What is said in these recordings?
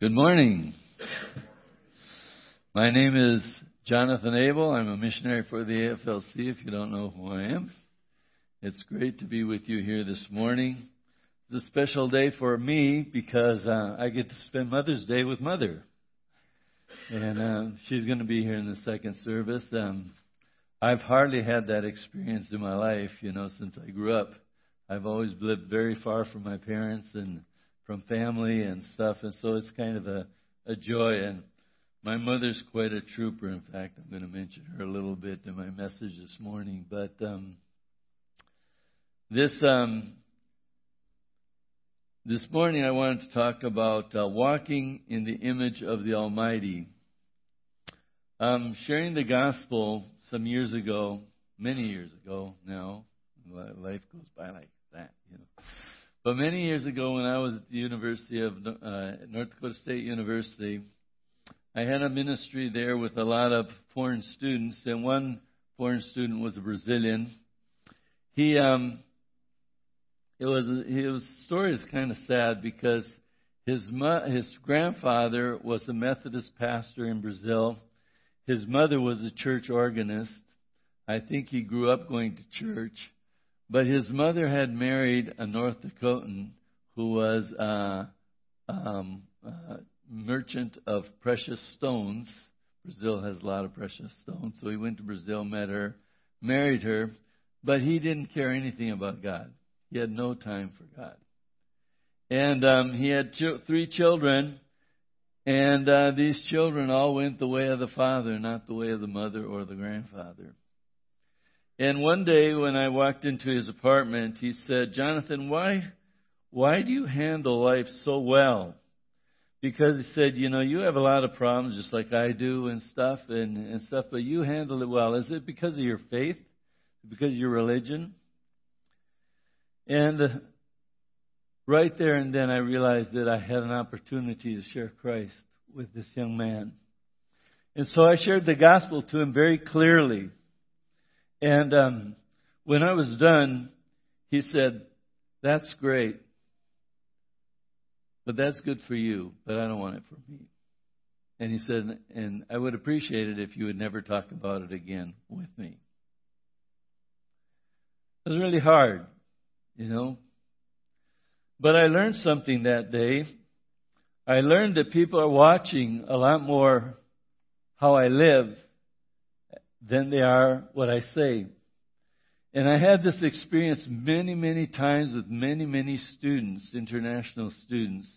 Good morning. My name is Jonathan Abel. I'm a missionary for the AFLC, if you don't know who I am. It's great to be with you here this morning. It's a special day for me because uh, I get to spend Mother's Day with Mother. And uh, she's going to be here in the second service. Um, I've hardly had that experience in my life, you know, since I grew up. I've always lived very far from my parents and from family and stuff, and so it's kind of a, a joy. And my mother's quite a trooper. In fact, I'm going to mention her a little bit in my message this morning. But um, this um, this morning, I wanted to talk about uh, walking in the image of the Almighty. Um, sharing the gospel some years ago, many years ago now, life goes by like that, you know. But many years ago, when I was at the University of uh, North Dakota State University, I had a ministry there with a lot of foreign students, and one foreign student was a Brazilian. He, um, it was his story is kind of sad because his mo- his grandfather was a Methodist pastor in Brazil. His mother was a church organist. I think he grew up going to church. But his mother had married a North Dakotan who was a um, merchant of precious stones. Brazil has a lot of precious stones. So he went to Brazil, met her, married her, but he didn't care anything about God. He had no time for God. And um, he had ch- three children, and uh, these children all went the way of the father, not the way of the mother or the grandfather. And one day when I walked into his apartment, he said, Jonathan, why, why do you handle life so well? Because he said, you know, you have a lot of problems just like I do and stuff and, and stuff, but you handle it well. Is it because of your faith? Because of your religion? And uh, right there and then I realized that I had an opportunity to share Christ with this young man. And so I shared the gospel to him very clearly. And um, when I was done, he said, That's great. But that's good for you, but I don't want it for me. And he said, And I would appreciate it if you would never talk about it again with me. It was really hard, you know. But I learned something that day. I learned that people are watching a lot more how I live than they are what I say. And I had this experience many, many times with many, many students, international students,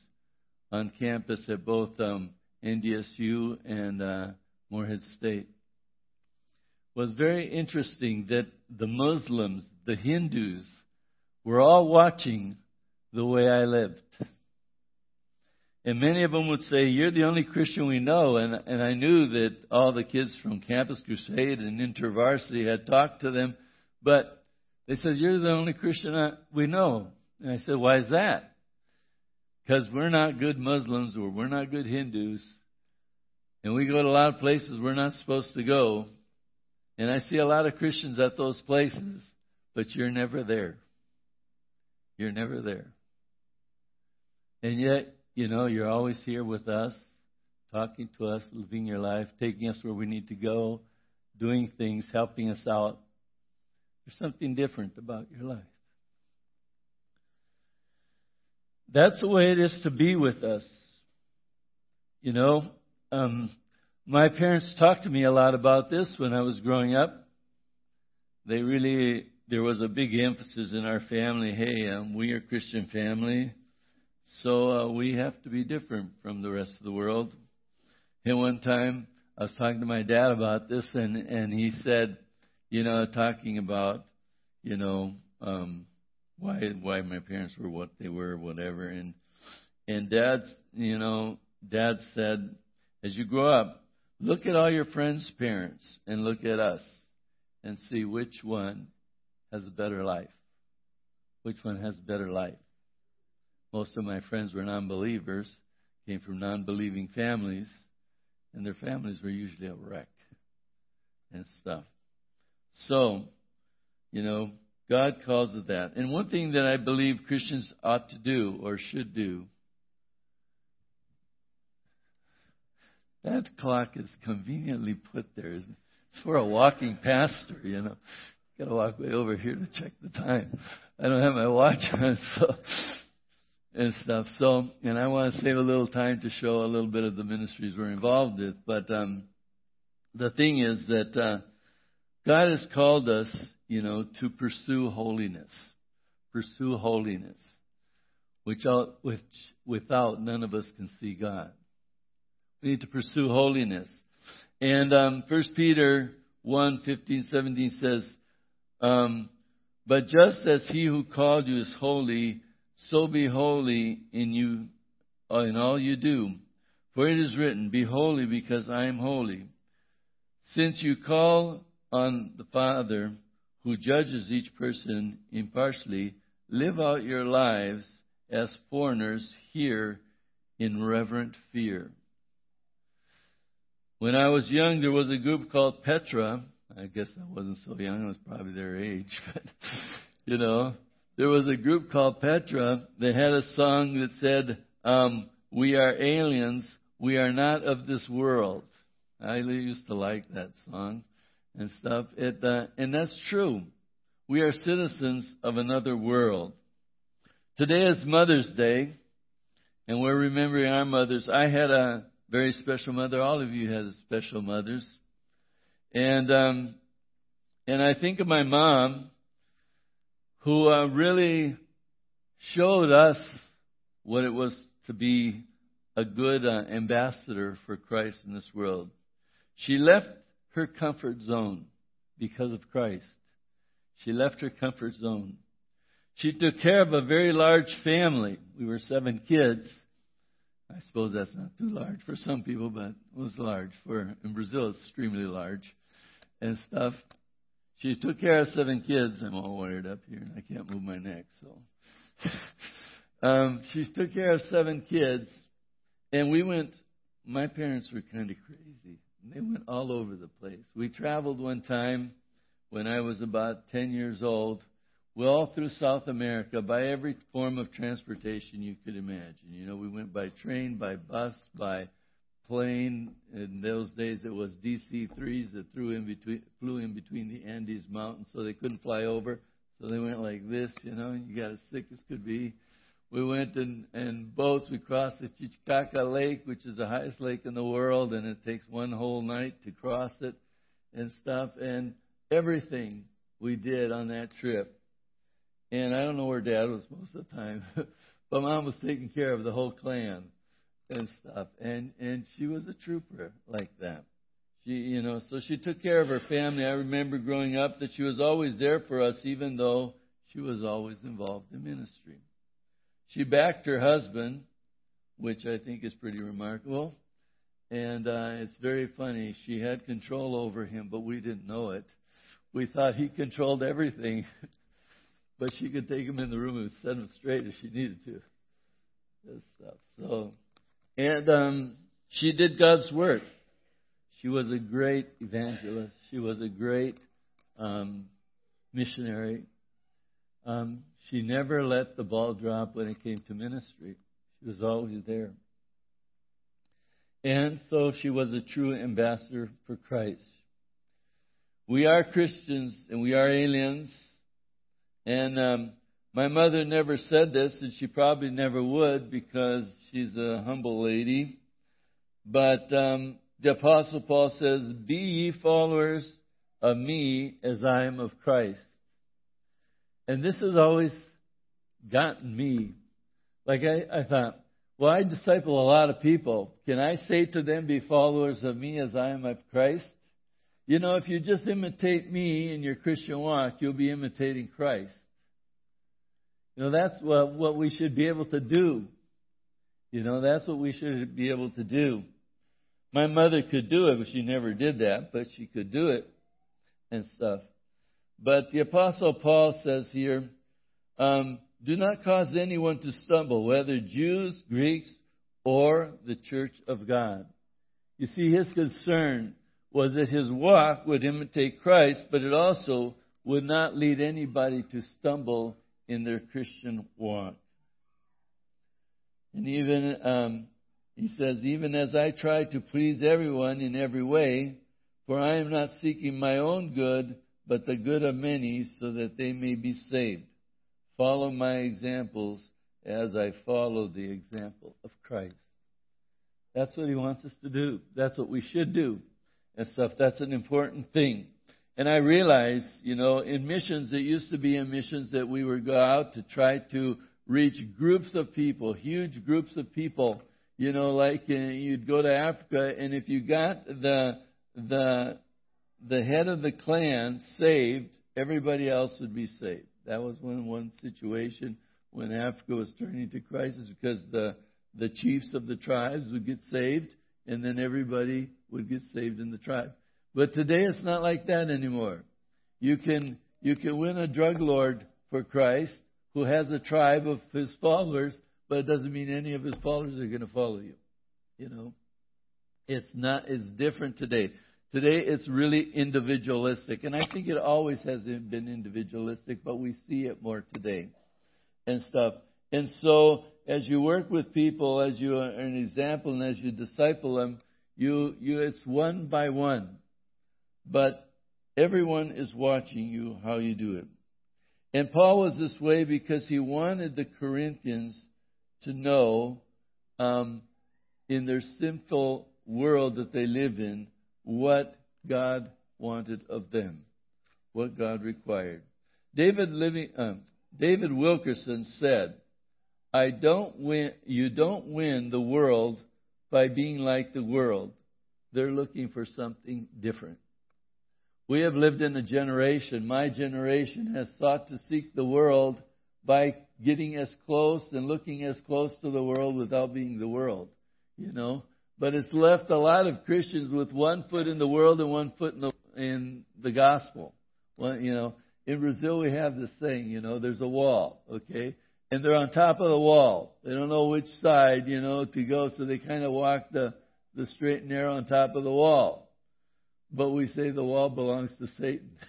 on campus at both um, NDSU and uh, Moorhead State. Was very interesting that the Muslims, the Hindus, were all watching the way I lived. And many of them would say, You're the only Christian we know. And, and I knew that all the kids from Campus Crusade and InterVarsity had talked to them. But they said, You're the only Christian I, we know. And I said, Why is that? Because we're not good Muslims or we're not good Hindus. And we go to a lot of places we're not supposed to go. And I see a lot of Christians at those places, but you're never there. You're never there. And yet, you know, you're always here with us, talking to us, living your life, taking us where we need to go, doing things, helping us out. There's something different about your life. That's the way it is to be with us. You know, um, my parents talked to me a lot about this when I was growing up. They really, there was a big emphasis in our family. Hey, um, we are a Christian family. So uh, we have to be different from the rest of the world. And one time I was talking to my dad about this, and and he said, you know, talking about, you know, um, why why my parents were what they were, whatever, and and dad's, you know, dad said, as you grow up, look at all your friends' parents and look at us, and see which one has a better life, which one has a better life. Most of my friends were non believers, came from non believing families, and their families were usually a wreck and stuff. So, you know, God calls it that. And one thing that I believe Christians ought to do or should do That clock is conveniently put there. It's for a walking pastor, you know. Got to walk way over here to check the time. I don't have my watch on, so and stuff. So, and I want to save a little time to show a little bit of the ministries we're involved with. But um, the thing is that uh, God has called us, you know, to pursue holiness. Pursue holiness, which, which without none of us can see God. We need to pursue holiness. And um, 1 Peter 1, 15, 17 says, um, But just as he who called you is holy, so be holy in you, uh, in all you do. For it is written, Be holy because I am holy. Since you call on the Father who judges each person impartially, live out your lives as foreigners here in reverent fear. When I was young, there was a group called Petra. I guess I wasn't so young, I was probably their age, but, you know, there was a group called Petra that had a song that said, um, We are aliens, we are not of this world. I used to like that song and stuff. It, uh, and that's true. We are citizens of another world. Today is Mother's Day, and we're remembering our mothers. I had a very special mother. All of you had special mothers. And, um, and I think of my mom, who uh, really showed us what it was to be a good uh, ambassador for Christ in this world. She left her comfort zone because of Christ. She left her comfort zone. She took care of a very large family. We were seven kids. I suppose that's not too large for some people, but it was large. For in Brazil, it's extremely large and stuff. She took care of seven kids. I'm all wired up here. And I can't move my neck, so. um, she took care of seven kids, and we went. My parents were kind of crazy. They went all over the place. We traveled one time when I was about 10 years old. We all through South America by every form of transportation you could imagine. You know, we went by train, by bus, by plane. In those days, it was DC-3s that flew in between, flew in between the Andes Mountains, so they couldn't fly over. So they went like this, you know, and you got as sick as could be. We went in, in boats. We crossed the Titicaca Lake, which is the highest lake in the world, and it takes one whole night to cross it and stuff. And everything we did on that trip. And I don't know where Dad was most of the time, but Mom was taking care of the whole clan and stuff. And and she was a trooper like that. She, you know, so she took care of her family. I remember growing up that she was always there for us, even though she was always involved in ministry. She backed her husband, which I think is pretty remarkable. And uh, it's very funny. She had control over him, but we didn't know it. We thought he controlled everything, but she could take him in the room and set him straight if she needed to. This stuff. So and um, she did God's work. She was a great evangelist. She was a great um, missionary. Um, she never let the ball drop when it came to ministry. She was always there. And so she was a true ambassador for Christ. We are Christians and we are aliens. And um, my mother never said this, and she probably never would because she's a humble lady. But um, the Apostle Paul says, Be ye followers of me as I am of Christ. And this has always gotten me. Like I, I thought, well, I disciple a lot of people. Can I say to them, Be followers of me as I am of Christ? You know, if you just imitate me in your Christian walk, you'll be imitating Christ. You know, that's what, what we should be able to do. You know, that's what we should be able to do. My mother could do it, but she never did that, but she could do it and stuff. But the Apostle Paul says here, um, do not cause anyone to stumble, whether Jews, Greeks, or the church of God. You see, his concern was that his walk would imitate Christ, but it also would not lead anybody to stumble in their Christian walk. And even um, He says, Even as I try to please everyone in every way, for I am not seeking my own good, but the good of many, so that they may be saved. Follow my examples as I follow the example of Christ. That's what he wants us to do. That's what we should do. And stuff. That's an important thing. And I realize, you know, in missions, it used to be in missions that we would go out to try to reach groups of people, huge groups of people. You know, like uh, you'd go to Africa, and if you got the the the head of the clan saved, everybody else would be saved. That was one one situation when Africa was turning to crisis because the the chiefs of the tribes would get saved, and then everybody would get saved in the tribe. But today it's not like that anymore. You can you can win a drug lord for Christ who has a tribe of his followers, but it doesn't mean any of his followers are going to follow you. You know, it's not. It's different today. Today it's really individualistic, and I think it always has been individualistic, but we see it more today and stuff. And so, as you work with people, as you are an example, and as you disciple them, you you it's one by one, but everyone is watching you how you do it. And Paul was this way because he wanted the Corinthians to know, um, in their sinful world that they live in, what God wanted of them, what God required. David living, um, David Wilkerson said, "I don't win. You don't win the world by being like the world. They're looking for something different." We have lived in a generation, my generation has sought to seek the world by getting as close and looking as close to the world without being the world, you know. But it's left a lot of Christians with one foot in the world and one foot in the, in the gospel. Well, you know, in Brazil we have this thing, you know, there's a wall, okay? And they're on top of the wall. They don't know which side, you know, to go, so they kind of walk the, the straight and narrow on top of the wall but we say the wall belongs to Satan.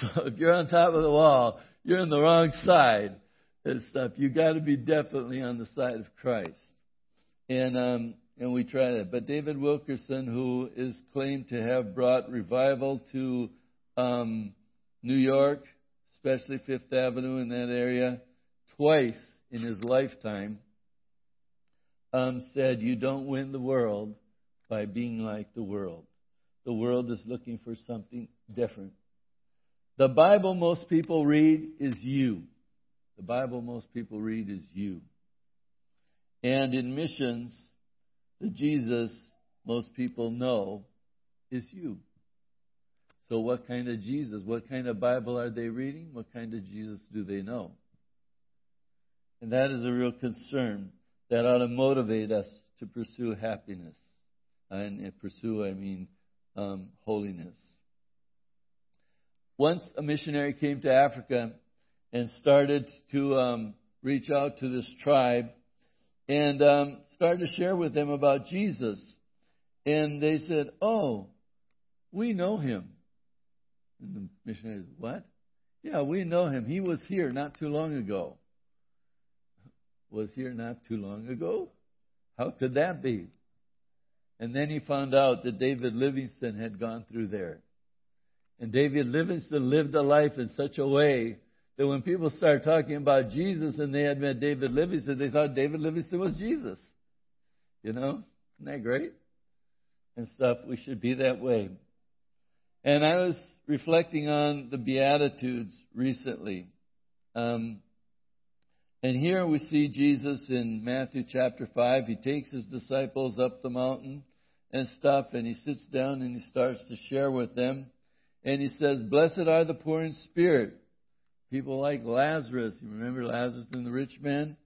So if you're on top of the wall, you're on the wrong side and stuff. You got to be definitely on the side of Christ. And um, and we try that. But David Wilkerson, who is claimed to have brought revival to um, New York, especially Fifth Avenue in that area, twice in his lifetime, um, said, "You don't win the world by being like the world." The world is looking for something different. The Bible most people read is you. The Bible most people read is you. And in missions, the Jesus most people know is you. So, what kind of Jesus, what kind of Bible are they reading? What kind of Jesus do they know? And that is a real concern that ought to motivate us to pursue happiness. And pursue, I mean, um, holiness. Once a missionary came to Africa and started to um, reach out to this tribe and um, started to share with them about Jesus. And they said, Oh, we know him. And the missionary said, What? Yeah, we know him. He was here not too long ago. Was here not too long ago? How could that be? And then he found out that David Livingstone had gone through there. And David Livingstone lived a life in such a way that when people started talking about Jesus and they had met David Livingstone, they thought David Livingstone was Jesus. You know? Isn't that great? And stuff. We should be that way. And I was reflecting on the Beatitudes recently. Um, and here we see Jesus in Matthew chapter 5. He takes his disciples up the mountain and stuff, and he sits down and he starts to share with them. And he says, Blessed are the poor in spirit. People like Lazarus. You remember Lazarus and the rich man?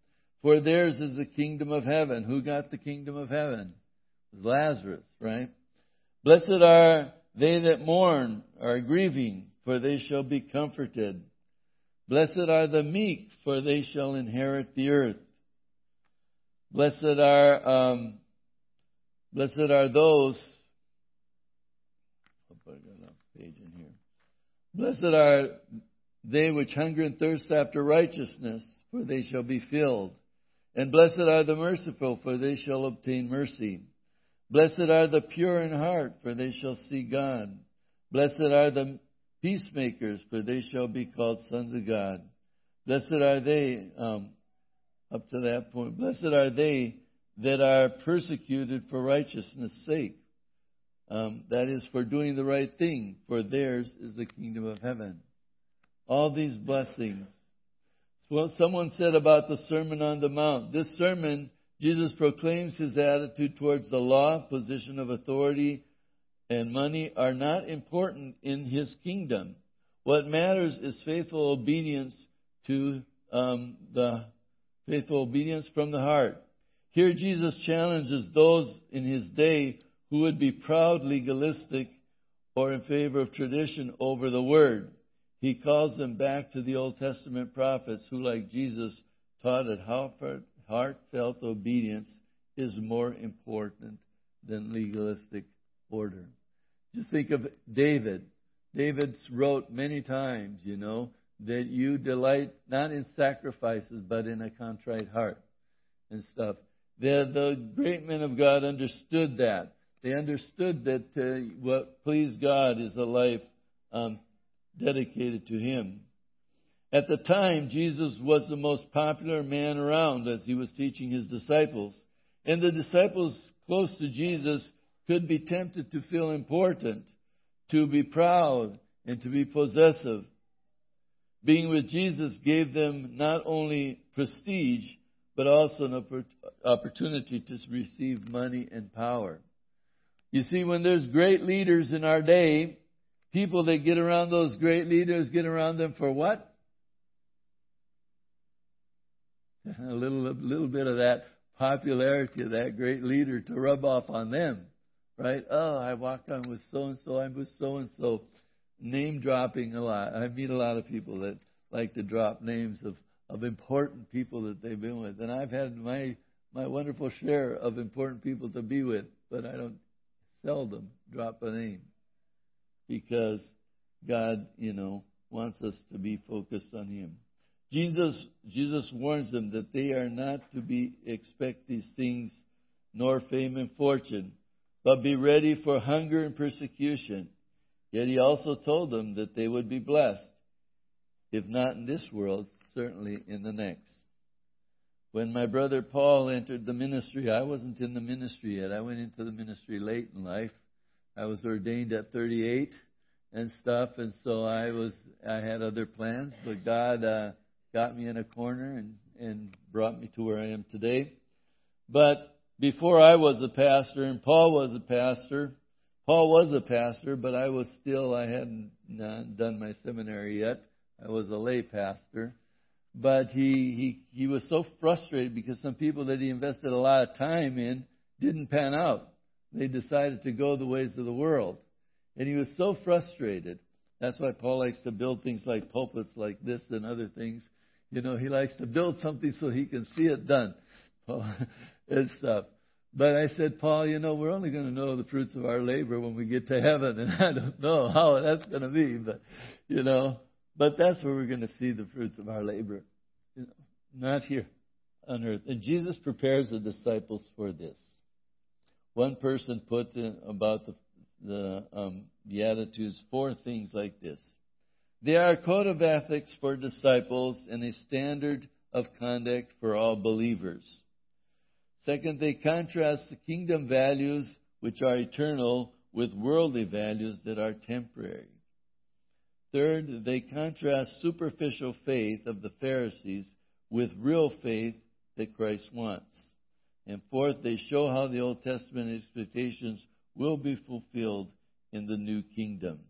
For theirs is the kingdom of heaven. Who got the kingdom of heaven? Lazarus, right? Blessed are they that mourn, are grieving, for they shall be comforted. Blessed are the meek, for they shall inherit the earth. Blessed are um, blessed are those. I got a page in here. Blessed are they which hunger and thirst after righteousness, for they shall be filled. And blessed are the merciful, for they shall obtain mercy. Blessed are the pure in heart, for they shall see God. Blessed are the peacemakers, for they shall be called sons of God. Blessed are they, um, up to that point, blessed are they that are persecuted for righteousness' sake. Um, that is, for doing the right thing, for theirs is the kingdom of heaven. All these blessings. Well, someone said about the Sermon on the Mount. This sermon, Jesus proclaims his attitude towards the law, position of authority, and money are not important in his kingdom. What matters is faithful obedience to um, the faithful obedience from the heart. Here, Jesus challenges those in his day who would be proud legalistic or in favor of tradition over the word. He calls them back to the Old Testament prophets who, like Jesus, taught that heartfelt obedience is more important than legalistic order. Just think of David. David wrote many times, you know, that you delight not in sacrifices, but in a contrite heart and stuff. The, the great men of God understood that. They understood that uh, what pleased God is a life um, dedicated to Him. At the time, Jesus was the most popular man around as he was teaching his disciples. And the disciples close to Jesus could be tempted to feel important, to be proud, and to be possessive. Being with Jesus gave them not only prestige, but also an opportunity to receive money and power. You see, when there's great leaders in our day, people that get around those great leaders get around them for what? A little, a little bit of that popularity of that great leader to rub off on them right? Oh, I walk on with so and so, I'm with so and so. Name dropping a lot. I meet a lot of people that like to drop names of, of important people that they've been with. And I've had my my wonderful share of important people to be with, but I don't seldom drop a name. Because God, you know, wants us to be focused on Him. Jesus Jesus warns them that they are not to be expect these things nor fame and fortune but be ready for hunger and persecution. Yet he also told them that they would be blessed, if not in this world, certainly in the next. When my brother Paul entered the ministry, I wasn't in the ministry yet. I went into the ministry late in life. I was ordained at 38 and stuff, and so I was I had other plans, but God uh, got me in a corner and and brought me to where I am today. But before I was a pastor and Paul was a pastor, Paul was a pastor, but I was still, I hadn't done my seminary yet. I was a lay pastor. But he, he, he was so frustrated because some people that he invested a lot of time in didn't pan out. They decided to go the ways of the world. And he was so frustrated. That's why Paul likes to build things like pulpits like this and other things. You know, he likes to build something so he can see it done. And stuff. But I said, Paul, you know, we're only going to know the fruits of our labor when we get to heaven, and I don't know how that's going to be, but you know, but that's where we're going to see the fruits of our labor, you know, not here on earth. And Jesus prepares the disciples for this. One person put in about the the um, Beatitudes four things like this. They are a code of ethics for disciples and a standard of conduct for all believers. Second, they contrast the kingdom values, which are eternal, with worldly values that are temporary. Third, they contrast superficial faith of the Pharisees with real faith that Christ wants. And fourth, they show how the Old Testament expectations will be fulfilled in the new kingdom.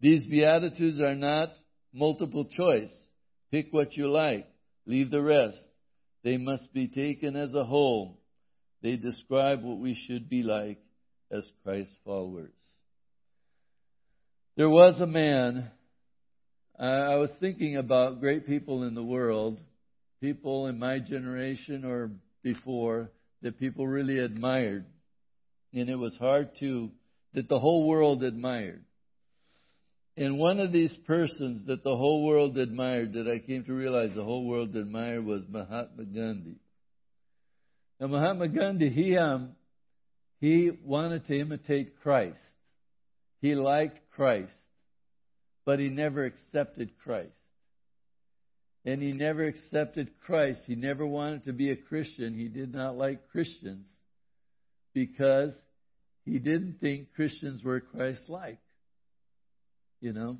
These Beatitudes are not multiple choice. Pick what you like, leave the rest. They must be taken as a whole. They describe what we should be like as Christ followers. There was a man, I was thinking about great people in the world, people in my generation or before, that people really admired. And it was hard to, that the whole world admired. And one of these persons that the whole world admired, that I came to realize the whole world admired, was Mahatma Gandhi. Now, Mahatma Gandhi, he, um, he wanted to imitate Christ. He liked Christ, but he never accepted Christ. And he never accepted Christ. He never wanted to be a Christian. He did not like Christians because he didn't think Christians were Christ like. You know?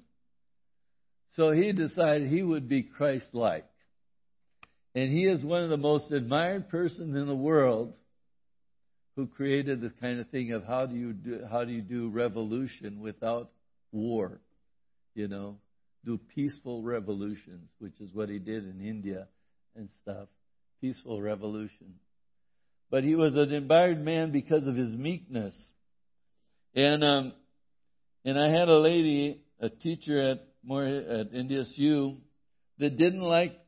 So he decided he would be Christ like. And he is one of the most admired persons in the world who created the kind of thing of how do you do, how do you do revolution without war, you know, do peaceful revolutions, which is what he did in India and stuff, peaceful revolution. But he was an admired man because of his meekness. And um, and I had a lady, a teacher at at NDSU, that didn't like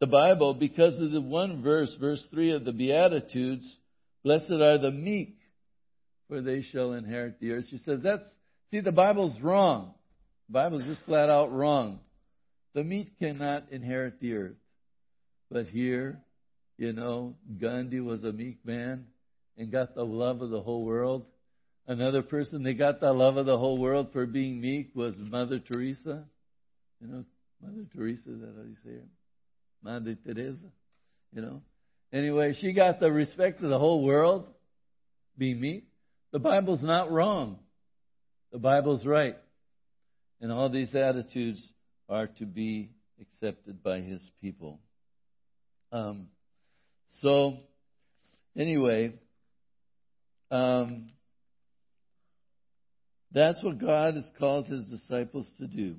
the Bible because of the one verse, verse three of the Beatitudes. Blessed are the meek, for they shall inherit the earth. She says that's see the Bible's wrong. The Bible's just flat out wrong. The meek cannot inherit the earth. But here, you know, Gandhi was a meek man and got the love of the whole world. Another person that got the love of the whole world for being meek was Mother Teresa. You know, Mother Teresa, is that how you say her? Mother Teresa. You know. Anyway, she got the respect of the whole world, being meek. The Bible's not wrong. The Bible's right. And all these attitudes are to be accepted by His people. Um, so, anyway, um, that's what God has called His disciples to do.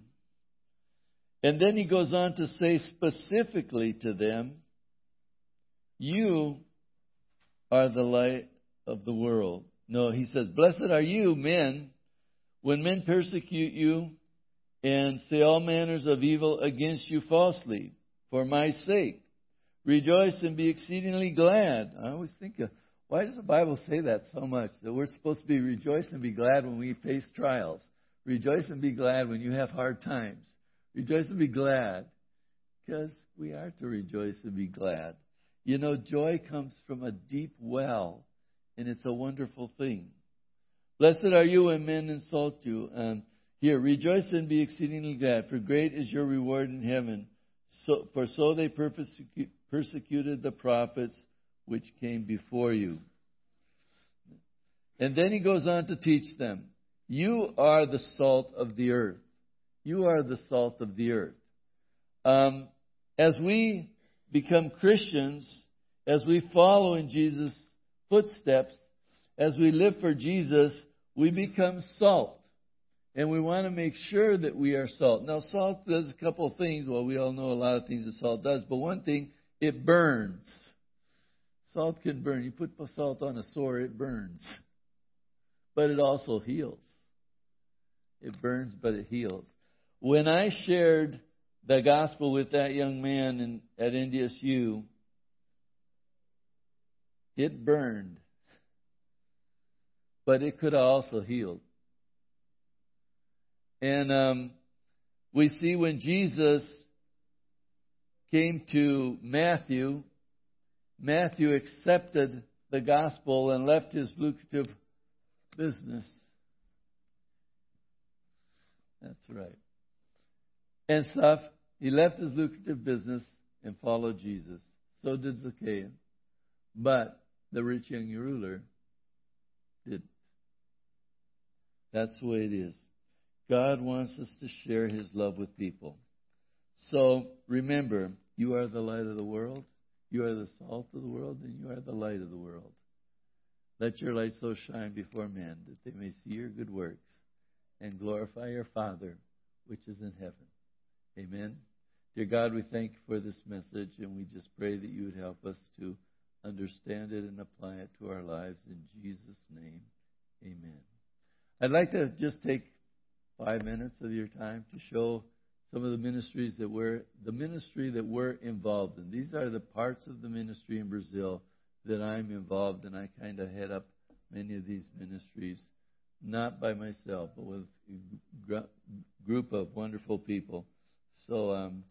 And then He goes on to say specifically to them, You are the light of the world. No, He says, Blessed are you, men, when men persecute you and say all manners of evil against you falsely for my sake. Rejoice and be exceedingly glad. I always think, of, why does the Bible say that so much? That we're supposed to be rejoice and be glad when we face trials. Rejoice and be glad when you have hard times. Rejoice and be glad. Because we are to rejoice and be glad. You know, joy comes from a deep well, and it's a wonderful thing. Blessed are you when men insult you. Um, here, rejoice and be exceedingly glad, for great is your reward in heaven. So, for so they persecuted the prophets which came before you. And then he goes on to teach them You are the salt of the earth. You are the salt of the earth. Um, as we become Christians, as we follow in Jesus' footsteps, as we live for Jesus, we become salt. And we want to make sure that we are salt. Now, salt does a couple of things. Well, we all know a lot of things that salt does, but one thing, it burns. Salt can burn. You put salt on a sore, it burns. But it also heals. It burns, but it heals. When I shared the gospel with that young man in, at NDSU, it burned. But it could have also healed. And um, we see when Jesus came to Matthew, Matthew accepted the gospel and left his lucrative business. That's right. And stuff. He left his lucrative business and followed Jesus. So did Zacchaeus. But the rich young ruler didn't. That's the way it is. God wants us to share His love with people. So remember, you are the light of the world, you are the salt of the world, and you are the light of the world. Let your light so shine before men that they may see your good works and glorify your Father which is in heaven. Amen. Dear God, we thank you for this message, and we just pray that you would help us to understand it and apply it to our lives. In Jesus' name, amen. I'd like to just take five minutes of your time to show some of the ministries that we're the ministry that we're involved in. These are the parts of the ministry in Brazil that I'm involved in. I kind of head up many of these ministries, not by myself, but with a group of wonderful people. So um,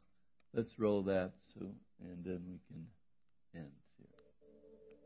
let's roll that, so and then we can end.